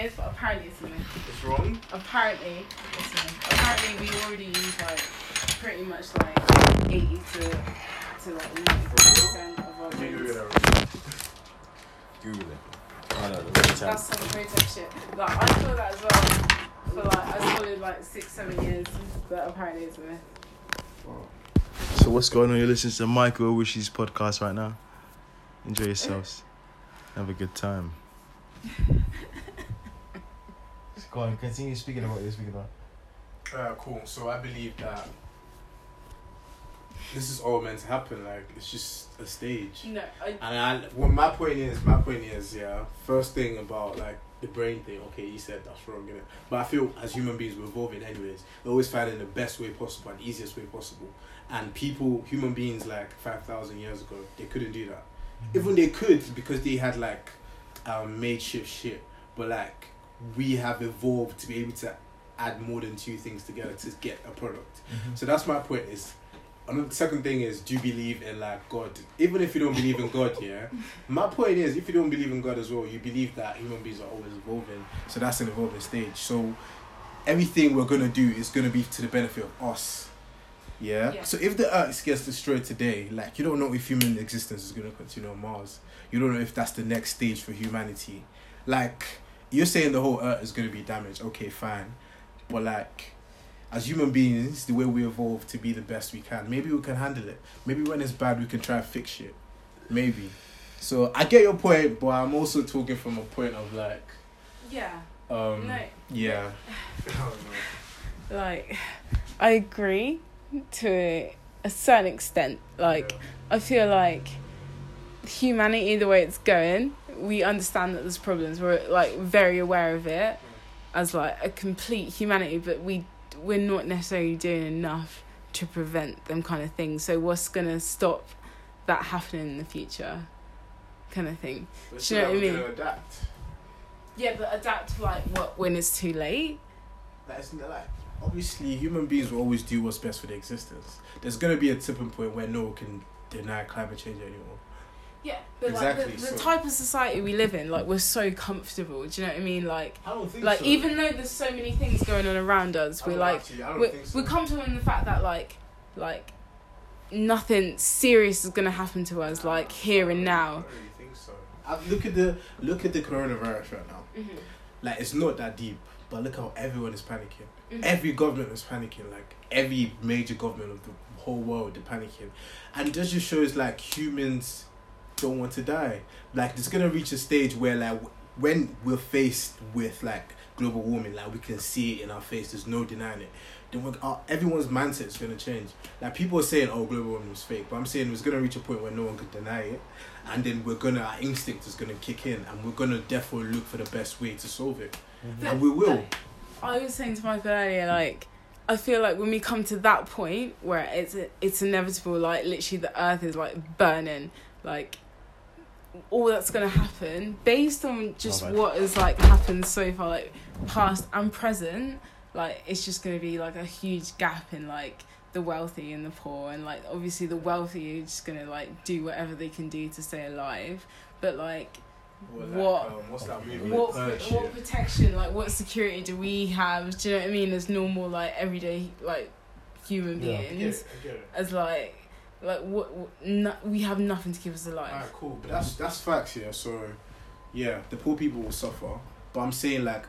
years, but apparently it's a myth. It's wrong. Apparently it's a myth. Apparently we already use like pretty much like eighty to to like ninety percent of our Google brains. it. Google it. Oh, no, the. That's some pro tech shit. Like I saw that as well for like I followed like six, seven years, but apparently it's a myth. So what's going on? You're listening to Michael Wishy's podcast right now. Enjoy yourselves. Have a good time. Go on, continue speaking about what you're speaking about. Uh, cool. So I believe that this is all meant to happen. Like it's just a stage. No, I And I, well, my point is, my point is, yeah. First thing about like the brain thing. Okay, you said that's wrong, innit? But I feel as human beings, we're evolving anyways. We're always finding the best way possible and easiest way possible. And people, human beings, like five thousand years ago, they couldn't do that. Even they could because they had like um, makeshift shit. But like we have evolved to be able to add more than two things together to get a product. Mm-hmm. So that's my point. Is another second thing is do you believe in like God? Even if you don't believe in God, yeah. My point is if you don't believe in God as well, you believe that human beings are always evolving. So that's an evolving stage. So everything we're gonna do is gonna be to the benefit of us. Yeah? Yeah. So if the Earth gets destroyed today, like you don't know if human existence is gonna continue on Mars. You don't know if that's the next stage for humanity. Like you're saying the whole Earth is gonna be damaged. Okay, fine, but like as human beings, the way we evolve to be the best we can. Maybe we can handle it. Maybe when it's bad, we can try and fix it. Maybe. So I get your point, but I'm also talking from a point of like, yeah. um, No. yeah. like I agree to a certain extent. Like I feel like humanity, the way it's going, we understand that there's problems. We're like very aware of it as like a complete humanity, but we we're not necessarily doing enough to prevent them kind of things. So what's gonna stop that happening in the future? Kind of thing. But Do you know what I mean? adapt. Yeah, but adapt to like what when it's too late. That's not like obviously human beings will always do what's best for their existence. There's gonna be a tipping point where no one can deny climate change anymore. Yeah, but Exactly, like the, the so- type of society we live in, like we're so comfortable. Do you know what I mean? Like, I don't think like even though there's so many things going on around us, we're like I we're, think so. we're comfortable in the fact that like like nothing serious is gonna happen to us like here and I now. don't really think so. I, look at the look at the coronavirus right now. Mm-hmm. Like it's not that deep, but look how everyone is panicking. Mhm. Every government is panicking. Like every major government of the whole world, they're panicking, and that just shows like humans don't want to die. Like it's gonna reach a stage where like when we're faced with like global warming, like we can see it in our face. There's no denying it. Then we're, uh, everyone's mindset is gonna change. Like people are saying, "Oh, global warming was fake," but I'm saying it's gonna reach a point where no one could deny it, and then we're gonna our instinct is gonna kick in, and we're gonna therefore look for the best way to solve it, and we will. I was saying to Michael earlier, like, I feel like when we come to that point where it's it's inevitable, like literally the earth is like burning, like all that's gonna happen based on just Oh, what has like happened so far, like past and present, like it's just gonna be like a huge gap in like the wealthy and the poor, and like obviously the wealthy are just gonna like do whatever they can do to stay alive, but like Or like, What- Um, what's that movie? what Purge what protection like what security do we have do you know what i mean as normal like everyday like human Yeah. I get beings it, I get it. as like like what, what no, we have nothing to keep us alive Alright, cool. But that's that's facts, yeah. So, yeah, the poor people will suffer. But I'm saying like,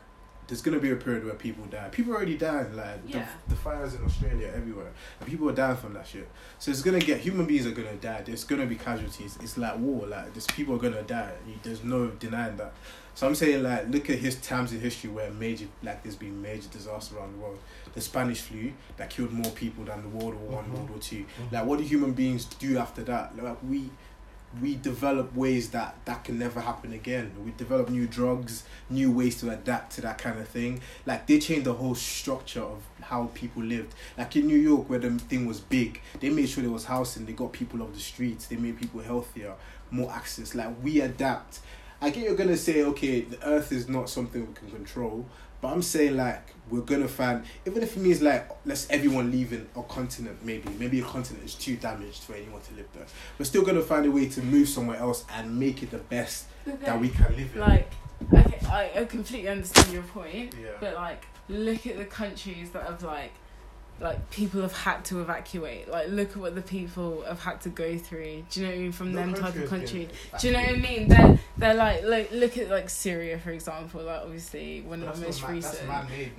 there's gonna be a period where people die. People already died. Like Yeah. the, the fires in Australia everywhere, and people are dying from that shit. So it's gonna get human beings are gonna die. There's gonna be casualties. It's like war. Like there's people are gonna die. You- There's no denying that. So I'm saying like, look at his times in history where major like there's been major disaster around the world. The Spanish flu that killed more people than the World War One, Mhm. World War 2 Mhm. Like what do human beings do after that? Like we we develop ways that that can never happen again. We develop new drugs, new ways to adapt to that kind of thing. Like they changed the whole structure of how people lived. Like in New York, where the thing was big, they made sure there was housing. They got people off the streets. They made people healthier, more access. Like we adapt, I get you're gonna say, okay, the Earth is not something we can control, but I'm saying like we're gonna find, even if it means like let's everyone leaving a continent, maybe maybe a continent is too damaged for anyone to live there. We're still gonna find a way to move somewhere else and make it the best that we can live in. like, okay, I, I completely understand your point, yeah. but like, look at the countries that have like, like people have had to evacuate. Like, look at what the people have had to go through. Do you know what I mean? From No them type of country. Do you know what I mean? They're they're like like look at like Syria for example. Like obviously one of the most man- recent.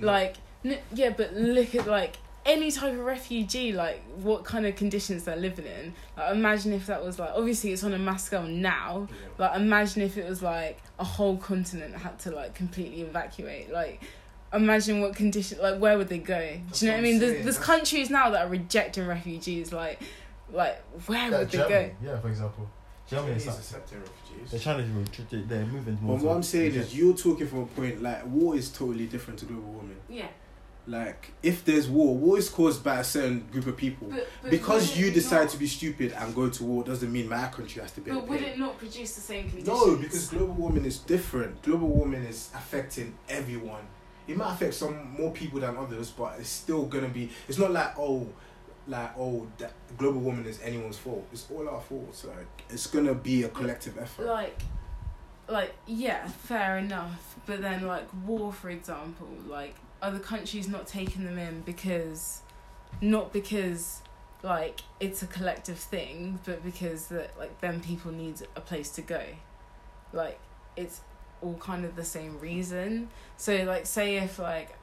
Like n- yeah, but look at like any type of refugee. Like what kind of conditions they're living in. Like imagine if that was like obviously it's on a mass scale now. Yeah. Like imagine if it was like a whole continent had to like completely evacuate. Like imagine what condition like where would they go? That's Do you know what what I mean? There's, there's that's- countries now that are rejecting refugees. Like like where Yeah, would they Germany, go? Yeah, for example. Germany is Germany's like, accepting refugees. they're trying to restrict it. They're moving more. But what I'm saying reject- is, you're talking from a point like war is totally different to global warming. Yeah. Like, if there's war, war is caused by a certain group of people. But, but because you decide not- to be stupid and go to war doesn't mean my country has to be. But would it not produce the same conditions? No, because global warming is different. Global warming is affecting everyone. It might affect some more people than others, but it's still gonna be. It's not like oh, like oh, that global warming is anyone's fault. It's all our fault. So like, it's gonna be a collective effort. like, like yeah, fair enough. But then like war, for example, like other countries not taking them in because, not because like it's a collective thing, but because that like then people need a place to go. Like it's all kind of the same reason. So like say if like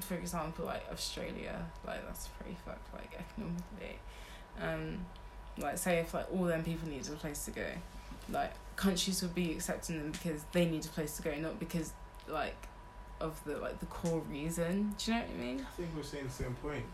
for example like Australia, like that's pretty fucked like economically. Um like say if like all them people needed a place to go, like countries would be accepting them because they need a place to go, not because like of the like the core reason. Do you know what I mean? I think we're saying the same point.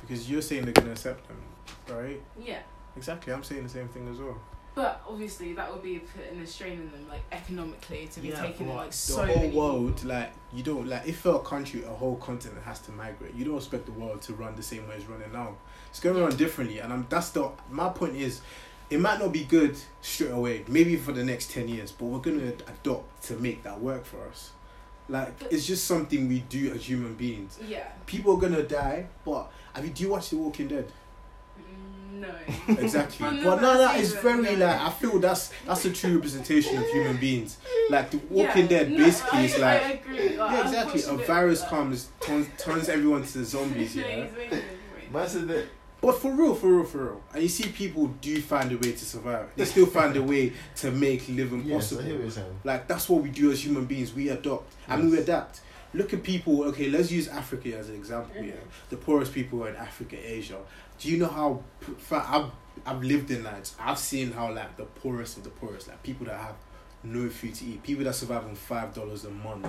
Because you're saying they're gonna accept them, right? Yeah. Exactly. I'm saying the same thing as well. But obviously that would be putting a strain on them like economically to be Yeah, taking like the whole many world, people. like you don't like if a country, a whole continent has to migrate, you don't expect the world to run the same way it's running now. It's gonna run differently, and I'm that's the my point is, it might not be good straight away, maybe for the next ten years, but we're gonna adopt to make that work for us. Like But- it's just something we do as human beings. Yeah. People are gonna die, but I mean, do you watch The Walking Dead? No. Exactly. From the but no, no, first it's season, very no. like I feel that's that's a true representation of human beings. Like The Walking Yeah, Dead no, basically I, is like I agree. Like, yeah, exactly. A bit, virus comes, turns, turns everyone to zombies. No, Yeah. he's waiting, he's waiting. Man said that But for real, for real, for real, and you see people do find a way to survive. They still find a way to make living yes, I possible. hear what you're saying. Like that's what we do as human beings. We adopt. I mean, we adapt. Look at people. Okay, let's use Africa as an example. Yeah, mm-hmm. the poorest people are in Africa, Asia. Do you know how? I've I've lived in that. I've seen how like the poorest of the poorest, like people that have no food to eat, people that survive on five dollars a month.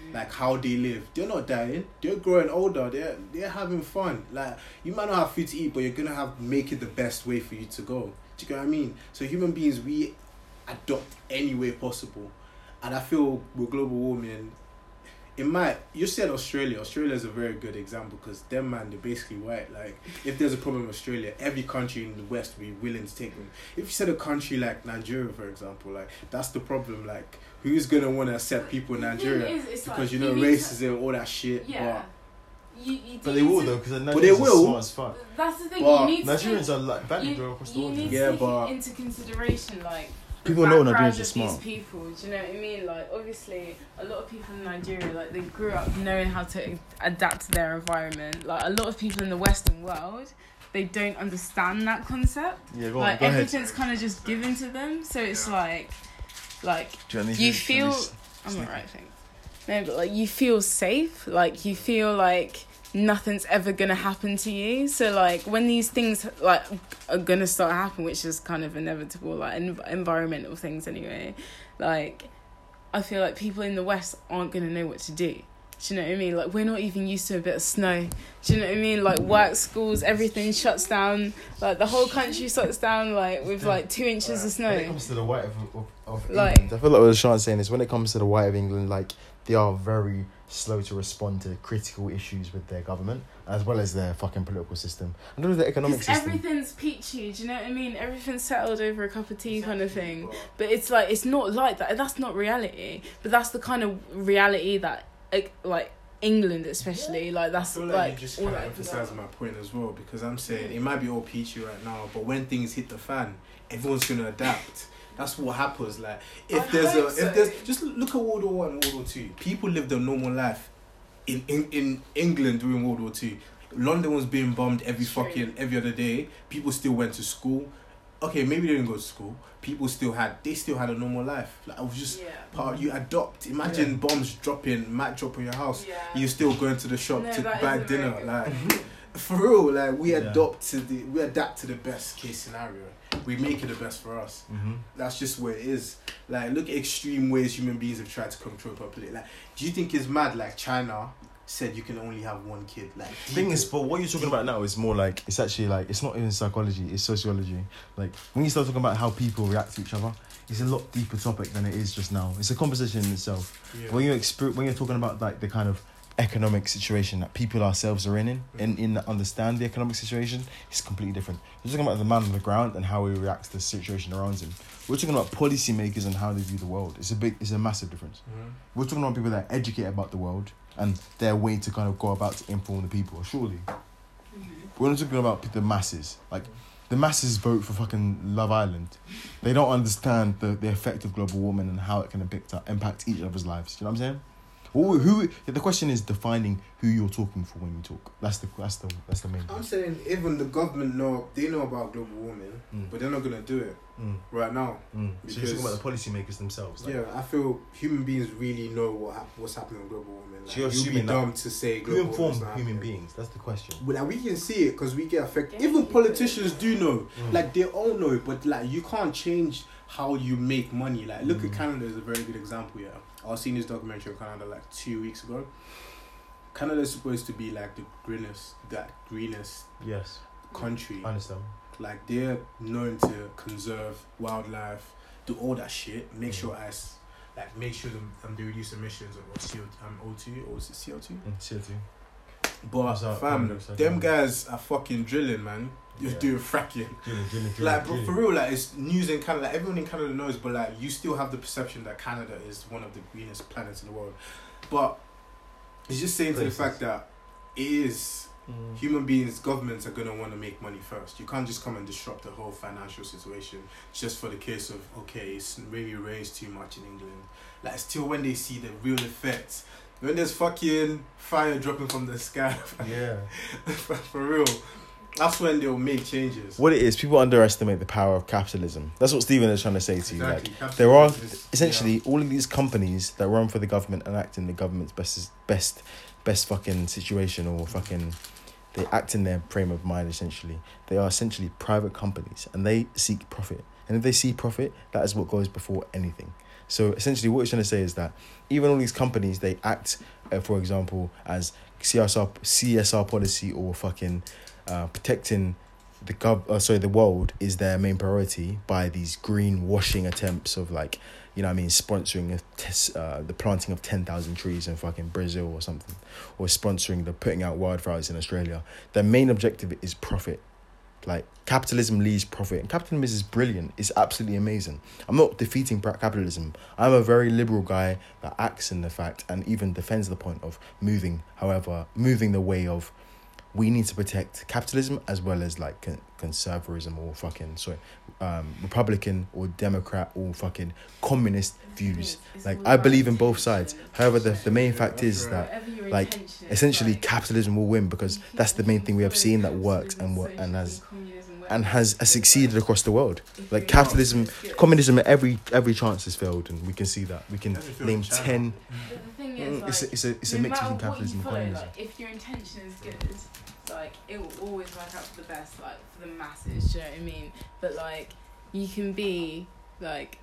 Mm. Like how they live, they're not dying. They're growing older. They're they're having fun. Like you might not have food to eat, but you're gonna have make it the best way for you to go. Do you get what I mean? So human beings, we adopt any way possible, and I feel with global warming, it might. You said Australia. Australia is a very good example because them man, they're basically white. Like if there's a problem in Australia, every country in the West will be willing to take them. If you said a country like Nigeria, for example, like that's the problem. Like who's gonna want to accept people in Nigeria? is, it's because like, you know need to- racism, all that shit. Yeah. You, you But they will to- though, because the they Nigerians are will. smart as fuck. That's the thing. But you need to Nigerians take, are like valid you, across the you world. need Yeah, to but- into consideration like the People know Nigerians are smart. These people, do you know what I mean? Like obviously, a lot of people in Nigeria, like they grew up knowing how to adapt to their environment. Like a lot of people in the Western world, they don't understand that concept. Yeah, go on, like go everything's kind of just given to them, so it's like, like Do you, you anything- you feel. I'm alright, thanks. No, but like you feel safe, like you feel like nothing's ever gonna happen to you. So like when these things like are gonna start happening, which is kind of inevitable, like en- environmental things anyway. Like I feel like people in the West aren't gonna know what to do. Do you know what I mean? Like we're not even used to a bit of snow. Do you know what I mean? Like work, schools, everything shuts down. Like the whole country shuts down. Like with like two inches of When it snow. comes to the white of, of, of Like- England, I feel like what Sean's saying is when it comes to the white of England, like they are very slow to respond to critical issues with their government as well as their fucking political system and also the economic Because system. everything's peachy, do you know what I mean? Everything's settled over a cup of tea kind of thing. But it's like it's not like that. That's not reality. But that's the kind of reality that like, like England especially like I that's feel like, like, you just all kind of that emphasize my point as well because I'm saying it might be all peachy right now, but when things hit the fan, everyone's gonna adapt. That's what happens. Like if I there's a so. if there's just look at World War One, World War Two. People lived a normal life in, in in England during World War Two. London was being bombed every True. fucking every other day. People still went to school. Okay, maybe they didn't go to school. People still had they still had a normal life. Like I was just yeah. part you adopt. Imagine Yeah. bombs dropping, might drop on your house Yeah. you still going to the shop No, to buy is a very dinner like. for real like we Yeah. adopt to the we adapt to the best case scenario we make it the best for us Mhm. that's just where it is like look at extreme ways human beings have tried to control population. like do you think it's mad like china said you can only have one kid like The thing is, but what you're talking about now is more like it's actually like it's not even psychology, it's sociology. Like when you start talking about how people react to each other, it's a lot deeper topic than it is just now. It's a conversation in itself. yeah. When you exper- when you're talking about like the kind of economic situation that people ourselves are in, in and in that understand the economic situation, is completely different. We're talking about the man on the ground and how he reacts to the situation around him. We're talking about policymakers and how they view the world. It's a big, it's a massive difference. Mhm. We're talking about people that are educated about the world and their way to kind of go about to inform the people. Surely, Mhm. we're not talking about the masses. Like the masses vote for fucking Love Island. They don't understand the, the effect of global warming and how it can impact impact each other's lives. Do you know what I'm saying? Who, who the question is defining who you're talking for when you talk. That's the that's the that's the main. i'm thing. saying even the government know they know about global warming Mm. but they're not gonna do it Mm. right now Mm. So you're talking about the policymakers themselves. Like, yeah, I feel human beings really know what hap- what's happening with global warming. Like, So you're you'd be assuming that- dumb to say Who global inform warming's not human happening. beings? That's the question. But like, we can see it because we get affected. Yeah, Even politicians do know. Mm. Like they all know, but like you can't change how you make money. Like look at Mm. Canada is a very good example. Yeah, I was seeing this documentary on Canada like two weeks ago. Canada is supposed to be like the greenest, that greenest Yes, country. I understand. Like they're known to conserve wildlife, do all that shit, make Mm. sure as like make sure them um, they reduce emissions of CO um O two or is it CO two? Mm, CO2. But What's that? fam, them guys are fucking drilling, man. You're Yeah. doing fracking. Drilling, drilling, drilling, Like, but drilling. for real, like it's news in Canada. Like, everyone in Canada knows, but like you still have the perception that Canada is one of the greenest planets in the world. But it's just saying to the fact that it is Mm. human beings, governments are gonna want to make money first. You can't just come and disrupt the whole financial situation just for the case of okay, it's maybe raised too much in England. Like still when they see the real effects, when there's fucking fire dropping from the sky, Yeah. for, for real, that's when they'll make changes. What it is, people underestimate the power of capitalism. That's what Stephen is trying to say to you. Like, there are is- essentially yeah. all of these companies that run for the government and act in the government's best best best fucking situation or fucking they act in their frame of mind essentially they are essentially private companies and they seek profit and if they see profit that is what goes before anything so essentially what he's trying to say is that even all these companies they act uh, for example as CSR CSR policy or fucking uh, protecting the gov uh, sorry the world is their main priority by these greenwashing attempts of like you know I mean sponsoring a uh, the planting of 10,000 trees in fucking Brazil or something or sponsoring the putting out wildfires in Australia. Their main objective is profit. Like capitalism leads profit and capitalism is brilliant. It's absolutely amazing. I'm not defeating capitalism. I'm a very liberal guy that acts in the fact and even defends the point of moving however moving the way of we need to protect capitalism as well as like con- conservatism or fucking sorry um republican or democrat or fucking communist views. It's like i believe in both sides. however the, the main fact is that like, essentially capitalism will win because that's the main thing we have seen that works and what and communism, and whatever has succeeded across the world like capitalism not, it's good. communism at every every chance has failed and we can see that we can name 10 the thing Mm, is, like, it's a, it's a, it's a no mix matter between capitalism you and communism Like, if your intention is good, like it will always work out for the best, like for the masses. Do you know what I mean? But like, you can be like,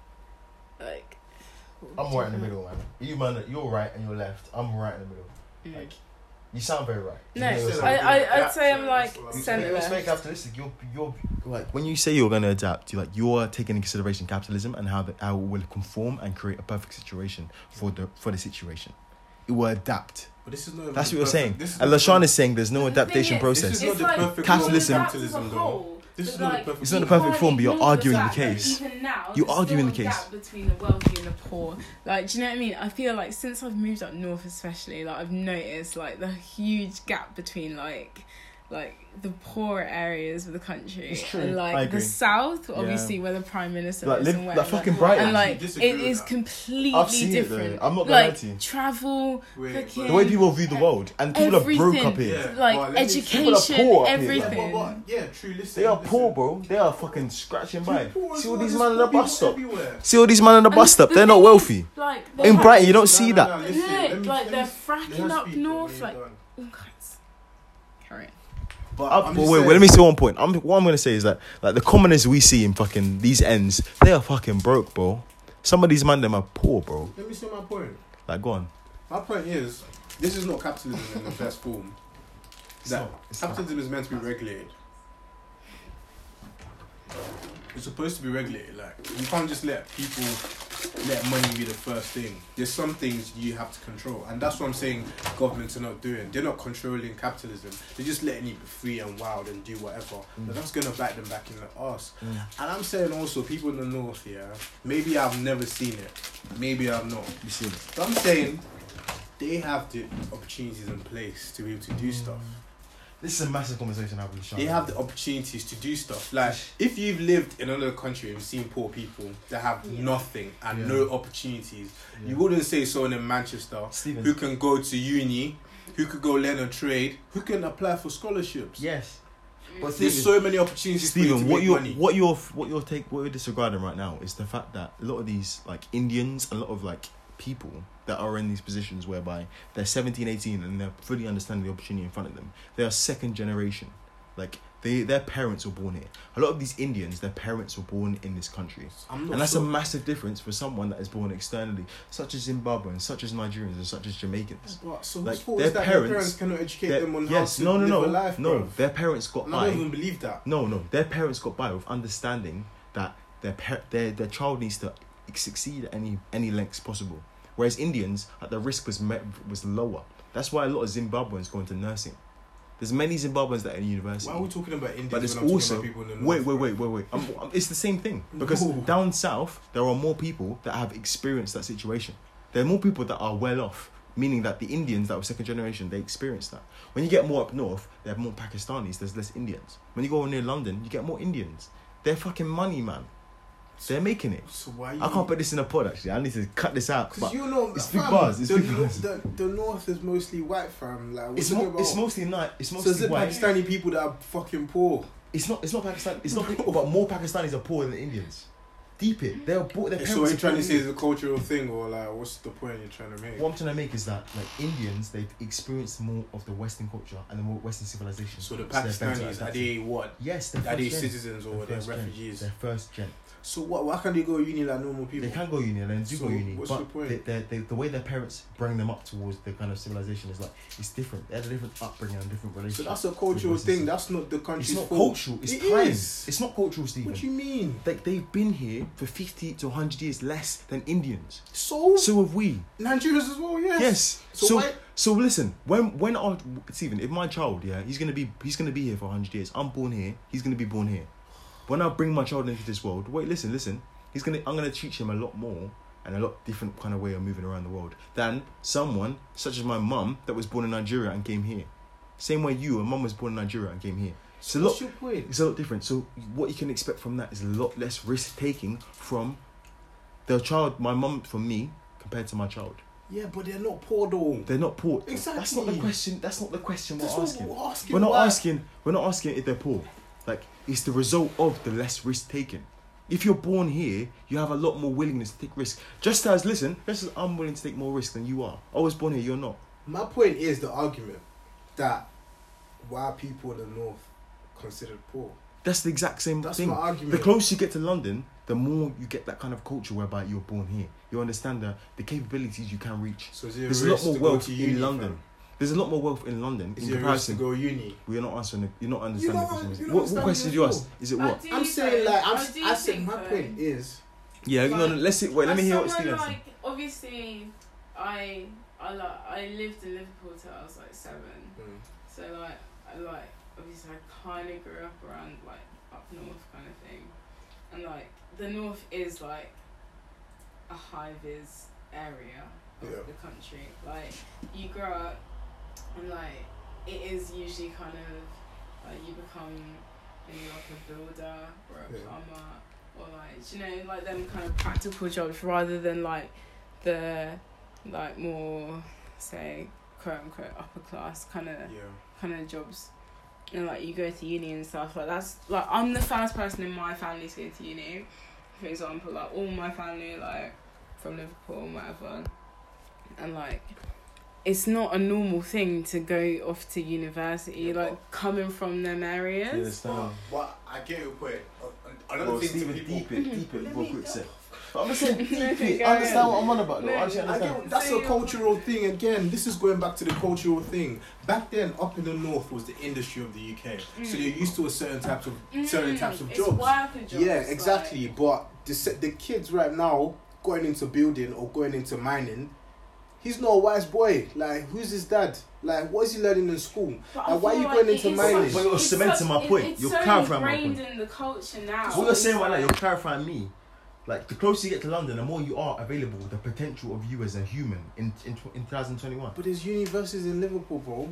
like. i'm right in the middle man you man you're right and you're left i'm right in the middle Mm. like you sound very right No, You. I, I, I'd say I'm like that's what You- centre Let's make capitalistic. You're, you're like when you say you're going to adapt, you like you're taking into consideration capitalism and how the, how it will conform and create a perfect situation for the for the situation. it will adapt. But this is not. That's the what you're perfect- saying. this is And Lashawn is saying there's no the adaptation is, process. This is not the perfect form of Capitalism- capitalism, though. This is not the perfect It's not the perfect form, but you're arguing the fact case. Even now, You're arguing the case. between the wealthy and the poor. Like, do you know what I mean? I feel like since I've moved up north, especially, like I've noticed like the huge gap between like, like the poorer areas of the country It's true. and I like agree. the south, obviously, where the prime minister Like, is live- and like wherever. fucking Brighton. and like Disagree it with is that. completely I've seen it, different. I'm not gonna lie like to you. travel, Wait, fucking- The way people view the world and people are broke up here. Yeah. like Well, education, People are poor up here. everything. Yeah, but, but, yeah, true. Listen. They are listen. poor, bro. They are fucking scratching by. Poor See all these men in the bus stop. See all these men in the bus stop. They're not wealthy. like, In have- Brighton, you don't see that. no, Look, like they're fracking up north, like all kinds. But Uh, wait, saying- wait, let me say one point. I'm, what I'm gonna say is that like the commoners we see in fucking these ends, they are fucking broke, bro. Some of these man them are poor, bro. Let me say my point. Like, go on. My point is, this is not capitalism in the best form. It's That not- it's not. capitalism is meant to be regulated. It's supposed to be regulated. Like you can't just let people let money be the first thing. There's some things you have to control, and that's what I'm saying. Governments are not doing. They're not controlling capitalism. They're just letting you be free and wild and do whatever. But that's gonna bite them back in the ass. Mm. And I'm saying also, people in the north, yeah. Maybe I've never seen it. Maybe I've not. You see it. But I'm saying they have the opportunities in place to be able to do stuff. This is a massive conversation I've been Sean. They have the opportunities to do stuff. Like if you've lived in another country and seen poor people that have Yeah. nothing and Yeah. no opportunities, Yeah. you wouldn't say someone in Manchester Stephen. who can go to uni, who could go learn a trade, who can apply for scholarships. Yes. But There's Stephen, so many opportunities for you Stephen, to what make you're money. what you're what you're take what you're disregarding right now is the fact that a lot of these like Indians, a lot of like people that are in these positions whereby they're 17, 18 and they're fully understanding the opportunity in front of them. They are second generation. Like they their parents were born here. A lot of these Indians, their parents were born in this country. And that's sure. a massive difference for someone that is born externally, such as Zimbabweans, such as Nigerians, and such as Jamaicans. But so like, their is that parents- their parents cannot educate them on yes, how to no, no, live no, a life, no. bruv. Their parents got And I don't even believe that. No, no. Their parents got by with understanding that their par- their their child needs to succeed at any any lengths possible. Whereas Indians, like, the risk was met, was lower. That's why a lot of Zimbabweans go into nursing. There's many Zimbabweans that are in university. Why are we talking about Indians But I'm also about people in the wait, north, wait, bruv? wait, wait, wait. I'm, I'm- it's the same thing because No. down south there are more people that have experienced that situation. There are more people that are well off, meaning that the Indians that were second generation they experienced that. When you get more up north, they have more Pakistanis. There's less Indians. When you go near London, you get more Indians. They're fucking money, man. They're making it. So why you? I can't put this in a pod actually. I need to cut this out. Because you know, it's big fam, bars, it's the, big bars. The, the north is mostly white, fam. Like, it's, mo- it's mostly not. It's So mostly is it white. Pakistani people that are fucking poor? It's not. It's not Pakistan. It's not. but more Pakistanis are poorer than Indians. Deep it. They're poor. Their So what you're trying to say is a cultural thing, or like, what's the point you're trying to make? What I'm trying to make is that like Indians, they've experienced more of the Western culture and the more Western civilization. So the Pakistanis at are they what? Yes, they're Are they citizens or They're they're first gen. refugees? They're first gen. So what? Why can't they go uni like normal people? They can go uni and then do So go uni, what's but the point? They, they, they, the way their parents bring them up towards the kind of civilization is like it's different. They had a different upbringing and different So that's a cultural thing. That's not the country's It's not fault. cultural. It's It time. is. It's not cultural, Stephen. What do you mean? Like they've been here for fifty to hundred years less than Indians. So, So have we. Nigerians as well, yes. Yes. So, So why? so listen. When when our Stephen, if my child, yeah, he's gonna be he's gonna be here for hundred years. I'm born here. He's gonna be born here. When I bring my child into this world, wait, listen, listen. He's gonna I'm gonna teach him a lot more and a lot different kind of way of moving around the world than someone such as my mum that was born in Nigeria and came here. Same way you, a mum was born in Nigeria and came here. It's a lot. What's your point? It's a lot different. So what you can expect from that is a lot less risk taking from the child, my mum, from me compared to my child. Yeah, but they're not poor though. They're not poor. Exactly. That's not the question. That's not the question we're asking. we're asking. We're not why. asking. We're not asking if they're poor. Like it's the result of the less risk taken. If you're born here, you have a lot more willingness to take risk. Just as listen, just as I'm willing to take more risk than you are. I was born here. You're not. My point is the argument that why people in the north considered poor. That's the exact same That's thing. my argument. The closer you get to London, the more you get that kind of culture whereby you're born here. You understand the, the capabilities you can reach. So There's a risk lot more wealth to in London. fam? There's a lot more wealth in London Is in it a risk to comparison. go uni? Well, you're not answering. The, you're not understanding not- the question. you're not What, what question at did you ask? Is it what? do I'm saying like I'm, I s- I said think my point is Yeah, you know. Like, Let's see. Wait. Let me hear what someone, Steven said. like, Obviously, I I like I lived in Liverpool till I was like seven. Mm. So like I like obviously I kind of grew up around like up north kind of thing, and like the north is like a high vis area of Yeah. the country. Like you grow up and like it is usually kind of like you become maybe like a builder or a Yeah. plumber or like you know like them kind of practical jobs rather than like the like more say quote unquote upper class kind of Yeah. kind of jobs and like you go to uni and stuff like that's like I'm the first person in my family to go to uni for example like all my family like from Liverpool and whatever and like it's not a normal thing to go off to university Yeah, like coming from them areas But, but I get your point. Uh, Another Bro, thing Stephen, to people. deep it, deep it, Let real quick go. sec. I'm just saying, deep Okay, it. go Understand what I'm on about, though. No, Actually, I understand. get, that's So a you- cultural thing again. This is going back to the cultural thing. Back then, up in the north was the industry of the UK, so Mm. you're used to a certain types of certain Mm, types of it's jobs. jobs Yeah, like- exactly. But the the kids right now going into building or going into mining, he's not a wise boy. Like, who's his dad? Like, what is he learning in school? But I Like, why feel you like going it into is mining? But you're cementing such- my point. It's You're so clarifying my point. in the culture now. What you're saying right now, you're clarifying me. Like the closer you get to London, the more you are available, the potential of you as a human in in, in 2021. But there's universities in Liverpool, bro.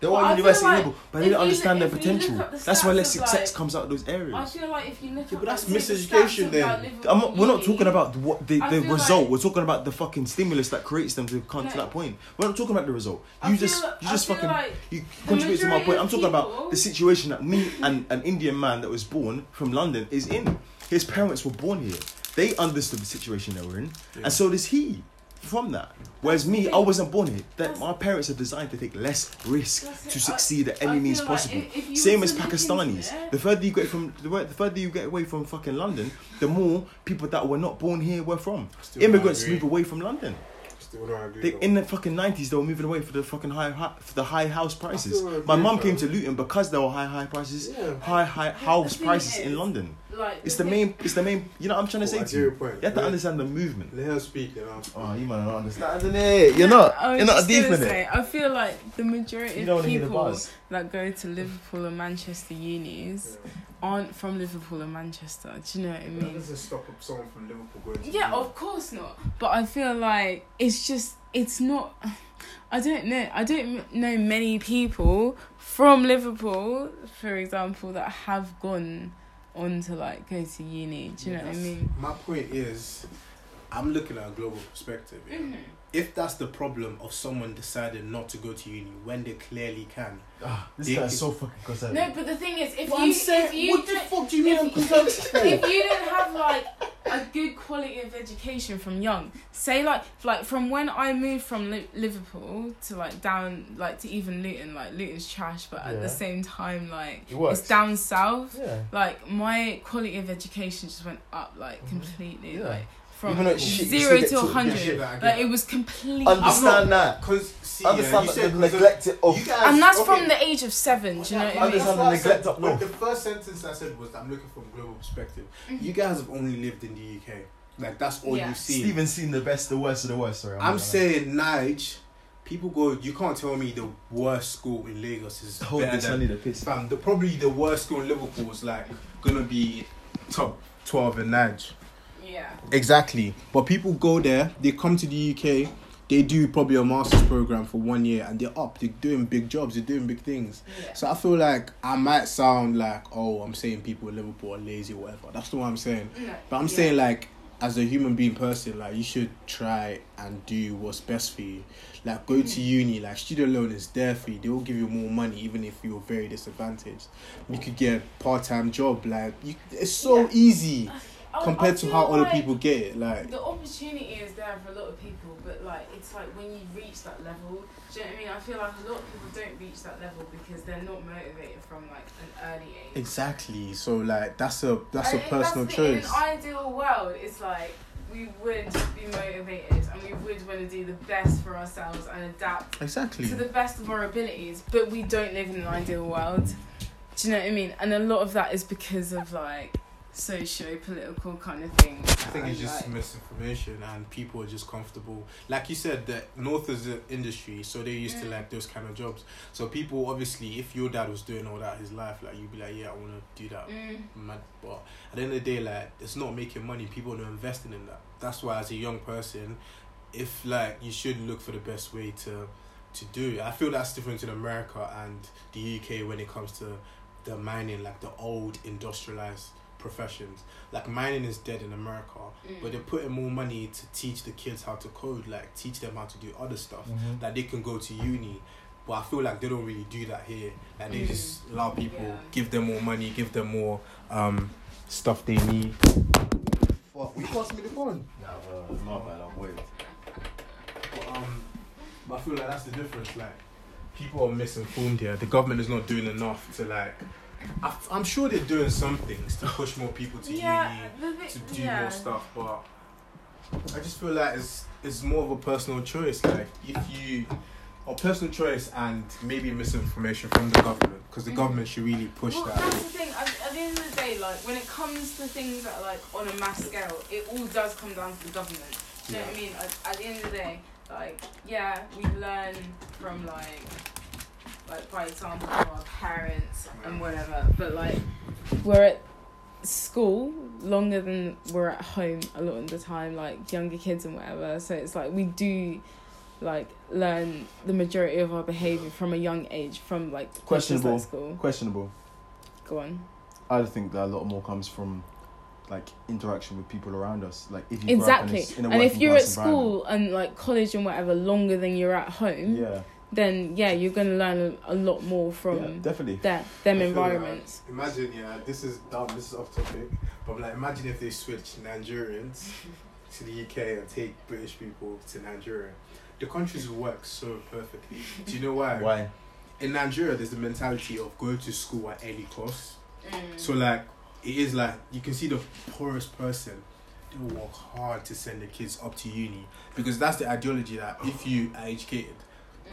There But I are feel university like level, but they if don't understand their if you look potential. the That's why less success like- comes out of those areas. I feel like if you look Yeah, at but that's like, the miseducation then. Liverpool I'm not, we're not talking about what the, the result. like- we're talking about the fucking stimulus that creates them to come to that point. We're not talking about the result. You feel just like- you just feel fucking like you contribute to my point. I'm talking about the situation that me and an Indian man that was born from London is in. His parents were born here. They understood the situation they were in, Yeah. and so does he. From that, whereas me, I wasn't born here. That my parents are designed to take less risk to succeed at any means feel like possible. if- if Same as to look into Pakistanis. The further you get from the, the further you get away from fucking London, the more people that were not born here were from. Immigrants move away from London. Still don't agree. They, in the fucking nineties, they were moving away for the fucking high, high for the high house prices. My mum came to Luton because there were high high prices, Yeah. high high house prices is- in London. Like, It's the main. It's the main. You know what I'm trying to oh, say I to you. point. You have to Let- understand the movement. Let her speak, you know. Oh, you might not understand it. You're not. I You're not just deep in say, it. I feel like the majority You of want to hear the people that go to Liverpool and Manchester unis aren't from Liverpool and Manchester. Do you know what I mean? That mean? doesn't stop someone from Liverpool going to Yeah, uni. of course not. But I feel like it's just it's not. I don't know. I don't know many people from Liverpool, for example, that have gone on to like go to uni. Do you know what I mean? My point is, I'm looking at a global perspective. Yeah? Mm-hmm. If that's the problem of someone deciding not to go to uni when they clearly can, Ah, this They- guy's so fucking conservative. No, but the thing is, if What you I'm saying, if you what the fuck do you mean if I'm you- if you didn't have like a good quality of education from young, say like like from when I moved from Li- Liverpool to like down like to even Luton, like Luton's trash, but at Yeah. the same time like It it's down south. Yeah. Like my quality of education just went up like completely, Mm-hmm. Yeah. like from Even though it's shit, you zero still get to taught- hundred. Yeah, yeah, I get like that. it was completely. Understand that. Because see, Understand you that said the conser- neglected of. you guys- and that's okay. from the age of seven. Do you know what I mean? Understand That's the what neglect said. up north. The first sentence I said was, "I'm looking from a global perspective." Mhm. You guys have only lived in the UK. Like that's all Yeah. you've seen. Steven's seen the best, the worst of the worst. Sorry, I'm not gonna- saying, Nige, people go. You can't tell me the worst school in Lagos is Hold better this, I than need a piss. fam. The probably the worst school in Liverpool is like gonna be top twelve in Nige. Yeah. Exactly. But people go there, they come to the UK, they do probably a master's program for one year and they're up, they're doing big jobs, they're doing big things. Yeah. So I feel like I might sound like, oh, I'm saying people in Liverpool are lazy or whatever. That's not what I'm saying. No, But I'm yeah. saying like as a human being person, like you should try and do what's best for you. Like go to mm. uni, like student loan is there for you. They will give you more money even if you're very disadvantaged. You could get a part time job, like you, it's so Yeah. easy I- I compared to how other people get it. Like the opportunity is there for a lot of people, but like it's like when you reach that level, do you know what I mean? I feel like a lot of people don't reach that level because they're not motivated from like an early age. exactly. So like that's a that's a personal that's the choice. In an ideal world, it's like we would be motivated and we would want to do the best for ourselves and adapt Exactly. to the best of our abilities, but we don't live in an ideal world. Do you know what I mean? And a lot of that is because of like socio-political kind of thing. I think it's just misinformation and people are just comfortable. Like you said, that North is an industry, so they're used to Mm. like those kind of jobs. So people obviously, if your dad was doing all that his life, like you'd be like, yeah, I want to do that. Mm. Mad. But at the end of the day, like it's not making money. People are investing in that. That's why, as a young person, if like you should look for the best way to to do it. I feel that's different in America and the UK when it comes to the mining, like the old industrialized professions. Like mining is dead in America, Mm. but they're putting more money to teach the kids how to code, like teach them how to do other stuff Mhm. that they can go to uni. But I feel like they don't really do that here. Like they Mm. just allow people, Yeah. give them more money, give them more um stuff they need. Fuck, you passed me the phone. Nah, uh, my bad. I'm waiting. But, um, but I feel like that's the difference. Like, people are misinformed here. The government is not doing enough to like. I, I'm sure they're doing some things to push more people to yeah, uni, thi- to do yeah. more stuff. But I just feel like it's it's more of a personal choice. Like, if you or personal choice and maybe misinformation from the government, because the Mhm. government should really push well, that. that's the thing. At, at the end of the day, like when it comes to things that are like on a mass scale, it all does come down to the government. Do you know what I mean? At, at the end of the day, like yeah, we learn from like like by example from our parents and whatever, but like we're at school longer than we're at home a lot of the time, like younger kids and whatever. So it's like we do like learn the majority of our behavior from a young age from like Questionable. like school. Questionable. Go on. I think that a lot more comes from like interaction with people around us. Like if you up in a Exactly. in a And if you're at school and like college and whatever longer than you're at home, yeah, then yeah, you're gonna learn a, a lot more from yeah, definitely. that them I environments. Like, imagine, yeah, this is dumb, this is off topic, but like, imagine if they switched Nigerians to the UK and take British people to Nigeria. The countries work so perfectly. Do you know why? Why? In Nigeria, there's the mentality of going to school at any cost. Mm. So, like, it is like you can see the poorest person. They will work hard to send their kids up to uni because that's the ideology that if you are educated.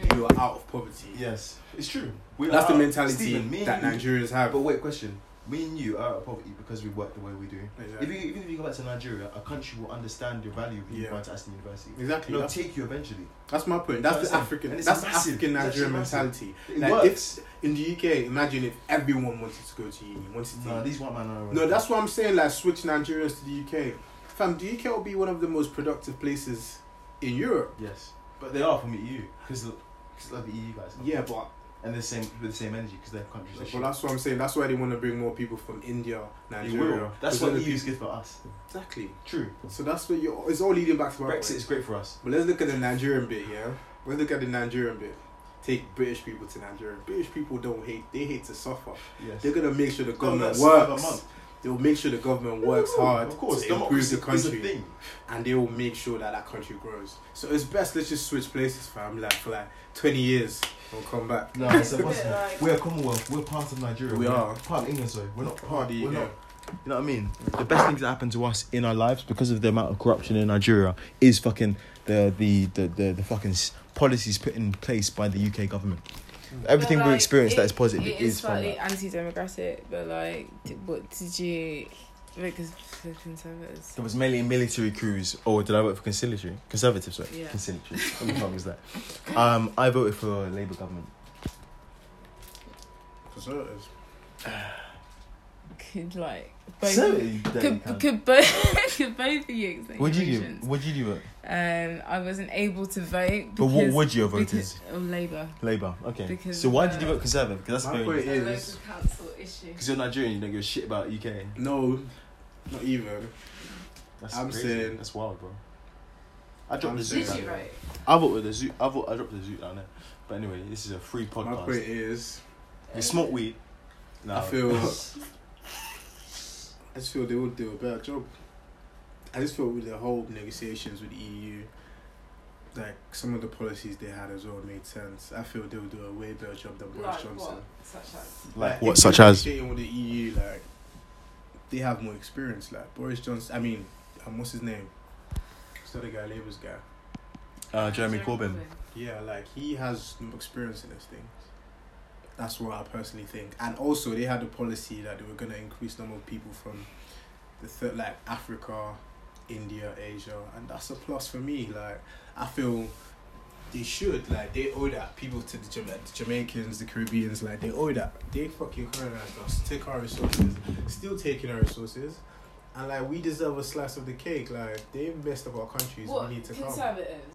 Mm. you are out of poverty. Yes, it's true. We That's the mentality Stephen, that you- Nigerians have. But wait, question. Me and you are out of poverty because we work the way we do. Exactly. If you, even if you go back to Nigeria, a country will understand your value when you Yeah. go to Aston University. Exactly. They'll take you eventually. that's my point. That's That's the. African. That's massive. African Nigerian mentality. It Like works. if in the UK, imagine if everyone wanted to go to uni, wanted to. No, these white men are. no, that's what I'm saying. Like switch Nigerians to the UK. Fam, the UK will be one of the most productive places in Europe. Yes, but they are from the EU because EU guys. Yeah, but and the same with the same energy because their countries but that's what I'm saying. That's why they want to bring more people from India, Nigeria. That's what the the EU is good for us. Exactly. True. So that's what you. It's all leading back to Brexit point. is great for us. But let's look at the Nigerian bit, yeah. Let's look at the Nigerian bit. Take British people to Nigeria. British people don't hate; they hate to suffer. Yes. They're gonna make sure the government works. Month. They'll make sure the government works Woo, hard Of course, to improve the democracy is a country, thing. and they will make sure that that country grows. So it's best let's just switch places, fam. Like for like twenty years, we'll come back. No, it's a like- We're Commonwealth. We're part of Nigeria. We We're are. part of England. Sorry, we're not Part part. of the We're UK. not. You know what I mean? The best things that happen to us in our lives because of the amount of corruption in Nigeria is fucking the the the the, the fucking policies put in place by the UK government. Everything But, we like, experience it- that is positive It is is from slightly that. anti-democratic, but like, did, what did you? Because for conservatives. There was mainly military coups, or did I vote for conciliatory? Conservative, sorry. Yeah. Conciliatory. What the fuck was that? Um, I voted for Labour government. Conservatives. Could like both. So, there could, can. could both could both of you explain What'd you do? reasons? What'd you do? Um, I wasn't able to vote. But what because- would you have voted? because of Labour. Labour. Okay. Because so why uh, did you vote Conservative? Because that's My very. point A is- local council issue. Because you're Nigerian, you don't give a shit about UK. No, not even. That's I'm crazy. saying- that's wild, bro. I dropped I'm the saying- zoot. Did you down vote? I voted the zoot. I vote. I dropped the zoot down there. But anyway, this is a free My podcast. point is, You smoke weed. No. I feel. I just feel they would do a better job. I just feel with the whole negotiations with the EU, like some of the policies they had as well made sense. I feel they would do a way better job than Boris Like Johnson. what? Such as. like if what? Such as. negotiating with the EU, like they have more experience. Like Boris Johnson, I mean, um, what's his name? What's the other guy, Labour's guy? Uh, Jeremy Corbyn. Yeah, like he has more experience in this things. That's what I personally think. And also, they had a policy that they were gonna increase number of people from the third like Africa, India, Asia, and that's a plus for me. Like I feel they should like they owe that people to the, the Jamaicans, the Caribbeans, like they owe that. They fucking colonized us, take our resources, still taking our resources. And like we deserve a slice of the cake. Like they messed up our countries. What we need to come. conservatives?